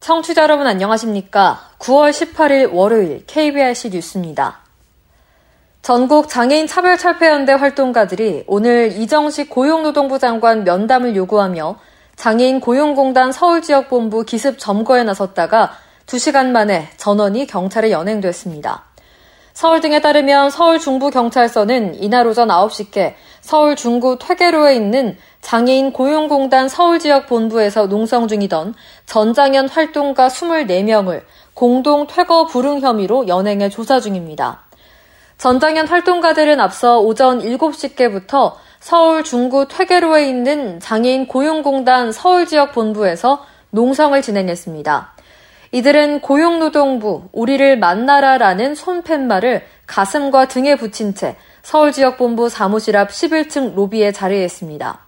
청취자 여러분 안녕하십니까? 9월 18일 월요일 KBRC 뉴스입니다. 전국 장애인 차별철폐연대 활동가들이 오늘 이정식 고용노동부 장관 면담을 요구하며 장애인 고용공단 서울지역본부 기습 점거에 나섰다가 2시간 만에 전원이 경찰에 연행됐습니다. 서울 등에 따르면 서울 중부경찰서는 이날 오전 9시께 서울 중구 퇴계로에 있는 장애인 고용공단 서울지역 본부에서 농성 중이던 전장현 활동가 24명을 공동 퇴거 불응 혐의로 연행해 조사 중입니다. 전장현 활동가들은 앞서 오전 7시께부터 서울 중구 퇴계로에 있는 장애인 고용공단 서울지역 본부에서 농성을 진행했습니다. 이들은 고용노동부 우리를 만나라라는 손팻말을 가슴과 등에 붙인 채 서울지역본부 사무실 앞 11층 로비에 자리했습니다.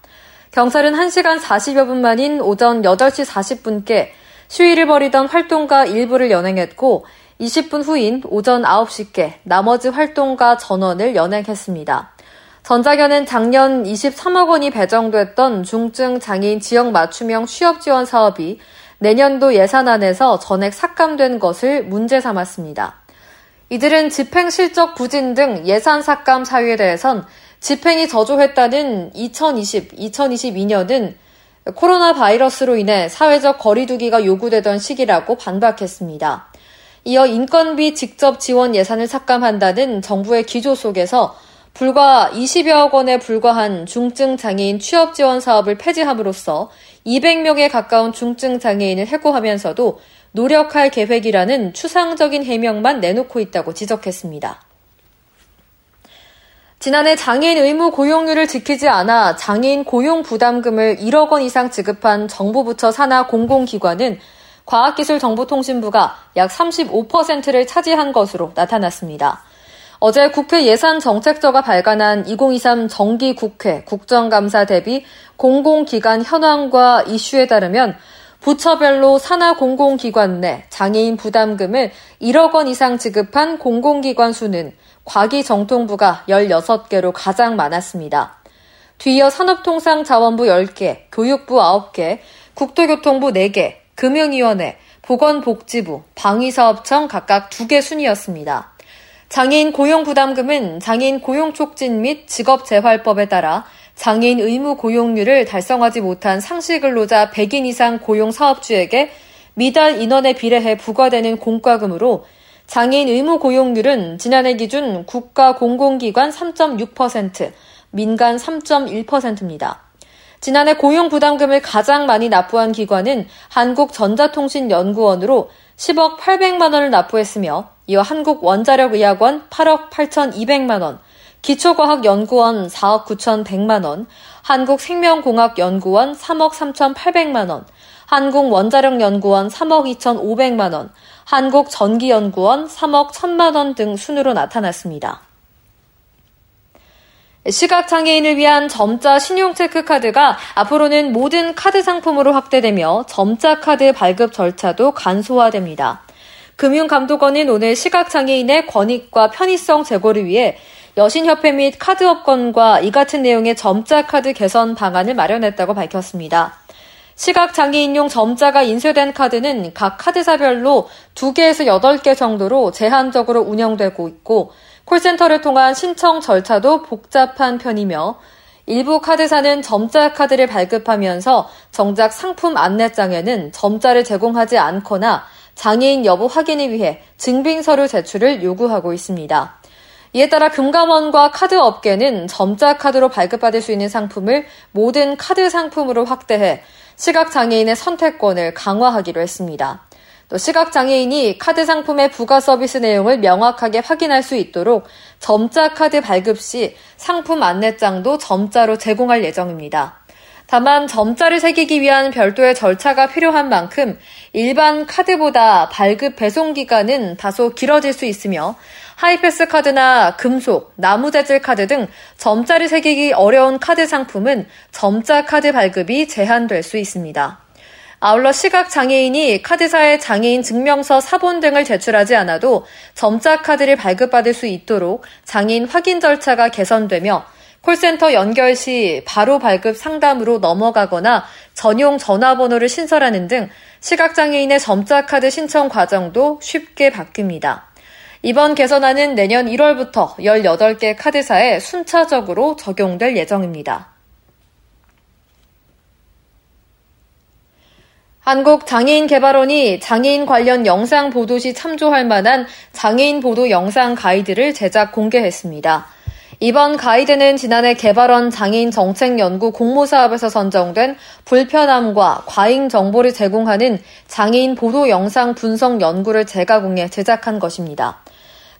경찰은 1시간 40여 분 만인 오전 8시 40분께 시위를 벌이던 활동가 일부를 연행했고 20분 후인 오전 9시께 나머지 활동가 전원을 연행했습니다. 전자견은 작년 23억 원이 배정됐던 중증 장애인 지역 맞춤형 취업 지원 사업이 내년도 예산안에서 전액 삭감된 것을 문제 삼았습니다. 이들은 집행 실적 부진 등 예산 삭감 사유에 대해선 집행이 저조했다는 2020, 2022년은 코로나 바이러스로 인해 사회적 거리두기가 요구되던 시기라고 반박했습니다. 이어 인건비 직접 지원 예산을 삭감한다는 정부의 기조 속에서 불과 20여억 원에 불과한 중증 장애인 취업 지원 사업을 폐지함으로써 200명에 가까운 중증 장애인을 해고하면서도 노력할 계획이라는 추상적인 해명만 내놓고 있다고 지적했습니다. 지난해 장애인 의무 고용률을 지키지 않아 장애인 고용 부담금을 1억 원 이상 지급한 정부 부처 산하 공공기관은 과학기술정보통신부가 약 35%를 차지한 것으로 나타났습니다. 어제 국회 예산정책처가 발간한 2023 정기국회 국정감사 대비 공공기관 현황과 이슈에 따르면 부처별로 산하 공공기관 내 장애인 부담금을 1억 원 이상 지급한 공공기관 수는 과기정통부가 16개로 가장 많았습니다. 뒤이어 산업통상자원부 10개, 교육부 9개, 국토교통부 4개, 금융위원회, 보건복지부, 방위사업청 각각 2개 순이었습니다. 장애인 고용 부담금은 장애인 고용 촉진 및 직업 재활법에 따라 장애인 의무 고용률을 달성하지 못한 상시 근로자 100인 이상 고용 사업주에게 미달 인원에 비례해 부과되는 공과금으로 장애인 의무 고용률은 지난해 기준 국가 공공기관 3.6%, 민간 3.1%입니다. 지난해 고용 부담금을 가장 많이 납부한 기관은 한국전자통신연구원으로 10억 800만 원을 납부했으며 이어 한국원자력의학원 8억 8,200만 원, 기초과학연구원 4억 9,100만 원, 한국생명공학연구원 3억 3,800만 원, 한국원자력연구원 3억 2,500만 원, 한국전기연구원 3억 1천만 원 등 순으로 나타났습니다. 시각장애인을 위한 점자 신용체크카드가 앞으로는 모든 카드 상품으로 확대되며 점자 카드 발급 절차도 간소화됩니다. 금융감독원은 오늘 시각장애인의 권익과 편의성 제고를 위해 여신협회 및 카드업권과 이 같은 내용의 점자 카드 개선 방안을 마련했다고 밝혔습니다. 시각장애인용 점자가 인쇄된 카드는 각 카드사별로 2개에서 8개 정도로 제한적으로 운영되고 있고 콜센터를 통한 신청 절차도 복잡한 편이며 일부 카드사는 점자 카드를 발급하면서 정작 상품 안내장에는 점자를 제공하지 않거나 장애인 여부 확인을 위해 증빙서류 제출을 요구하고 있습니다. 이에 따라 금감원과 카드 업계는 점자 카드로 발급받을 수 있는 상품을 모든 카드 상품으로 확대해 시각장애인의 선택권을 강화하기로 했습니다. 또 시각장애인이 카드 상품의 부가 서비스 내용을 명확하게 확인할 수 있도록 점자 카드 발급 시 상품 안내장도 점자로 제공할 예정입니다. 다만 점자를 새기기 위한 별도의 절차가 필요한 만큼 일반 카드보다 발급 배송 기간은 다소 길어질 수 있으며 하이패스 카드나 금속, 나무 재질 카드 등 점자를 새기기 어려운 카드 상품은 점자 카드 발급이 제한될 수 있습니다. 아울러 시각장애인이 카드사의 장애인 증명서 사본 등을 제출하지 않아도 점자 카드를 발급받을 수 있도록 장애인 확인 절차가 개선되며 콜센터 연결 시 바로 발급 상담으로 넘어가거나 전용 전화번호를 신설하는 등 시각장애인의 점자 카드 신청 과정도 쉽게 바뀝니다. 이번 개선안은 내년 1월부터 18개 카드사에 순차적으로 적용될 예정입니다. 한국장애인개발원이 장애인 관련 영상 보도 시 참조할 만한 장애인 보도 영상 가이드를 제작 공개했습니다. 이번 가이드는 지난해 개발원 장애인 정책 연구 공모 사업에서 선정된 불편함과 과잉 정보를 제공하는 장애인 보도 영상 분석 연구를 재가공해 제작한 것입니다.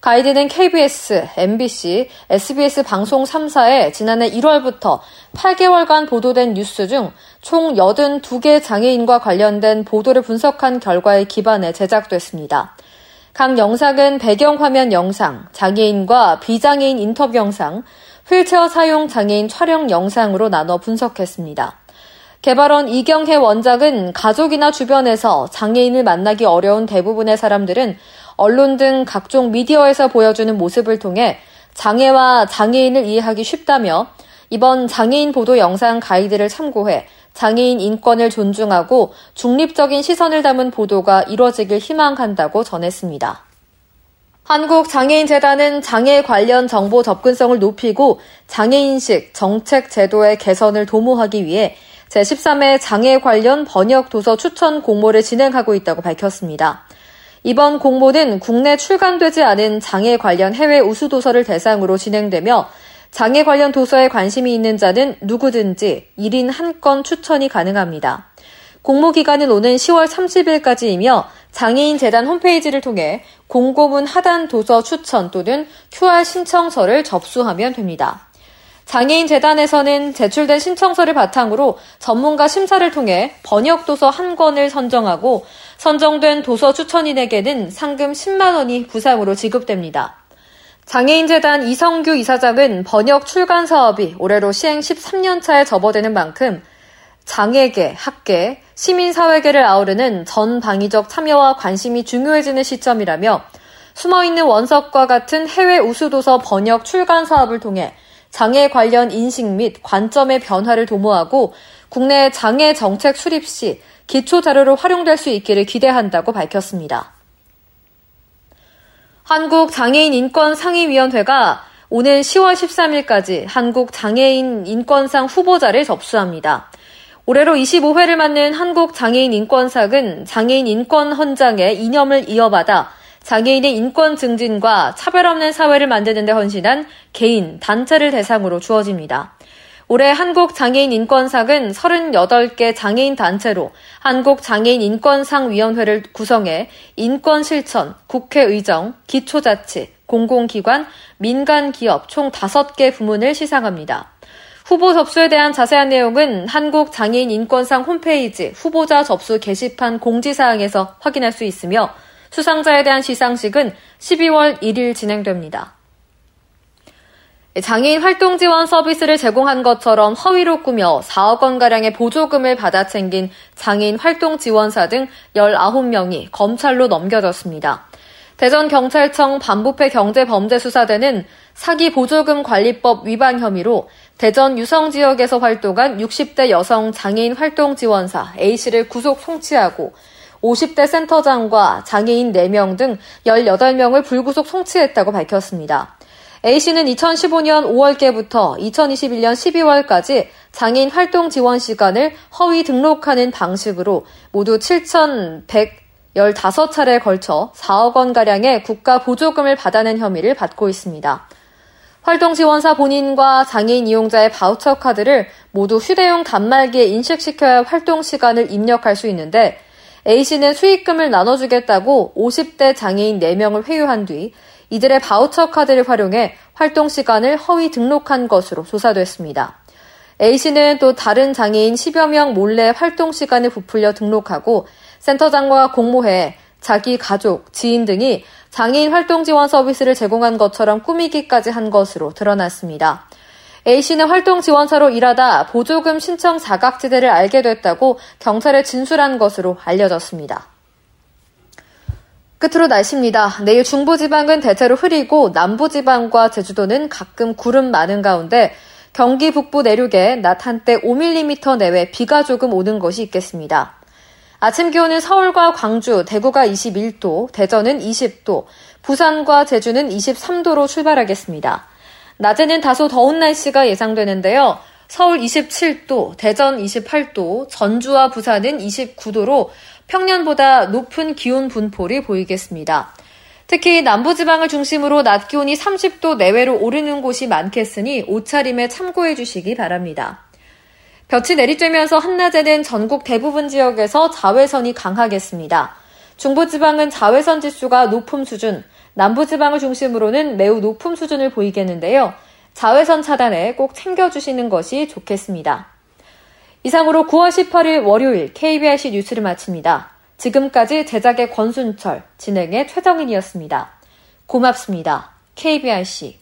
가이드는 KBS, MBC, SBS 방송 3사에 지난해 1월부터 8개월간 보도된 뉴스 중 총 82개 장애인과 관련된 보도를 분석한 결과에 기반해 제작됐습니다. 각 영상은 배경화면 영상, 장애인과 비장애인 인터뷰 영상, 휠체어 사용 장애인 촬영 영상으로 나눠 분석했습니다. 개발원 이경혜 원장은 가족이나 주변에서 장애인을 만나기 어려운 대부분의 사람들은 언론 등 각종 미디어에서 보여주는 모습을 통해 장애와 장애인을 이해하기 쉽다며 이번 장애인 보도 영상 가이드를 참고해 장애인 인권을 존중하고 중립적인 시선을 담은 보도가 이뤄지길 희망한다고 전했습니다. 한국장애인재단은 장애 관련 정보 접근성을 높이고 장애인식 정책 제도의 개선을 도모하기 위해 제13회 장애 관련 번역 도서 추천 공모를 진행하고 있다고 밝혔습니다. 이번 공모는 국내 출간되지 않은 장애 관련 해외 우수 도서를 대상으로 진행되며 장애 관련 도서에 관심이 있는 자는 누구든지 1인 한 건 추천이 가능합니다. 공모 기간은 오는 10월 30일까지이며 장애인 재단 홈페이지를 통해 공고문 하단 도서 추천 또는 QR 신청서를 접수하면 됩니다. 장애인 재단에서는 제출된 신청서를 바탕으로 전문가 심사를 통해 번역 도서 한 권을 선정하고 선정된 도서 추천인에게는 상금 10만 원이 부상으로 지급됩니다. 장애인재단 이성규 이사장은 번역 출간 사업이 올해로 시행 13년 차에 접어드는 만큼 장애계, 학계, 시민사회계를 아우르는 전 방위적 참여와 관심이 중요해지는 시점이라며 숨어있는 원석과 같은 해외 우수도서 번역 출간 사업을 통해 장애 관련 인식 및 관점의 변화를 도모하고 국내 장애 정책 수립 시 기초 자료로 활용될 수 있기를 기대한다고 밝혔습니다. 한국 장애인 인권상의위원회가 오는 10월 13일까지 한국 장애인 인권상 후보자를 접수합니다. 올해로 25회를 맞는 한국 장애인 인권상은 장애인 인권 헌장의 이념을 이어받아 장애인의 인권 증진과 차별 없는 사회를 만드는 데 헌신한 개인, 단체를 대상으로 주어집니다. 올해 한국 장애인 인권상은 38개 장애인 단체로 한국 장애인 인권상위원회를 구성해 인권 실천, 국회의정, 기초자치, 공공기관, 민간기업 총 5개 부문을 시상합니다. 후보 접수에 대한 자세한 내용은 한국 장애인 인권상 홈페이지 후보자 접수 게시판 공지사항에서 확인할 수 있으며 수상자에 대한 시상식은 12월 1일 진행됩니다. 장애인 활동 지원 서비스를 제공한 것처럼 허위로 꾸며 4억 원가량의 보조금을 받아 챙긴 장애인 활동 지원사 등 19명이 검찰로 넘겨졌습니다. 대전경찰청 반부패 경제범죄수사대는 사기 보조금 관리법 위반 혐의로 대전 유성 지역에서 활동한 60대 여성 장애인 활동 지원사 A씨를 구속 송치하고 50대 센터장과 장애인 4명 등 18명을 불구속 송치했다고 밝혔습니다. A씨는 2015년 5월께부터 2021년 12월까지 장애인 활동 지원 시간을 허위 등록하는 방식으로 모두 7,115차례에 걸쳐 4억 원가량의 국가 보조금을 받아낸 혐의를 받고 있습니다. 활동 지원사 본인과 장애인 이용자의 바우처 카드를 모두 휴대용 단말기에 인식시켜야 활동 시간을 입력할 수 있는데 A씨는 수익금을 나눠주겠다고 50대 장애인 4명을 회유한 뒤 이들의 바우처 카드를 활용해 활동 시간을 허위 등록한 것으로 조사됐습니다. A씨는 또 다른 장애인 10여 명 몰래 활동 시간을 부풀려 등록하고 센터장과 공모해 자기 가족, 지인 등이 장애인 활동 지원 서비스를 제공한 것처럼 꾸미기까지 한 것으로 드러났습니다. A씨는 활동 지원사로 일하다 보조금 신청 사각지대를 알게 됐다고 경찰에 진술한 것으로 알려졌습니다. 끝으로 날씨입니다. 내일 중부지방은 대체로 흐리고 남부지방과 제주도는 가끔 구름 많은 가운데 경기 북부 내륙에 낮 한때 5mm 내외 비가 조금 오는 것이 있겠습니다. 아침 기온은 서울과 광주, 대구가 21도, 대전은 20도, 부산과 제주는 23도로 출발하겠습니다. 낮에는 다소 더운 날씨가 예상되는데요. 서울 27도, 대전 28도, 전주와 부산은 29도로 평년보다 높은 기온 분포를 보이겠습니다. 특히 남부지방을 중심으로 낮 기온이 30도 내외로 오르는 곳이 많겠으니 옷차림에 참고해 주시기 바랍니다. 볕이 내리쬐면서 한낮에는 전국 대부분 지역에서 자외선이 강하겠습니다. 중부지방은 자외선 지수가 높음 수준, 남부지방을 중심으로는 매우 높은 수준을 보이겠는데요. 자외선 차단에 꼭 챙겨주시는 것이 좋겠습니다. 이상으로 9월 18일 월요일 KBRC 뉴스를 마칩니다. 지금까지 제작의 권순철, 진행의 최정인이었습니다. 고맙습니다. KBRC.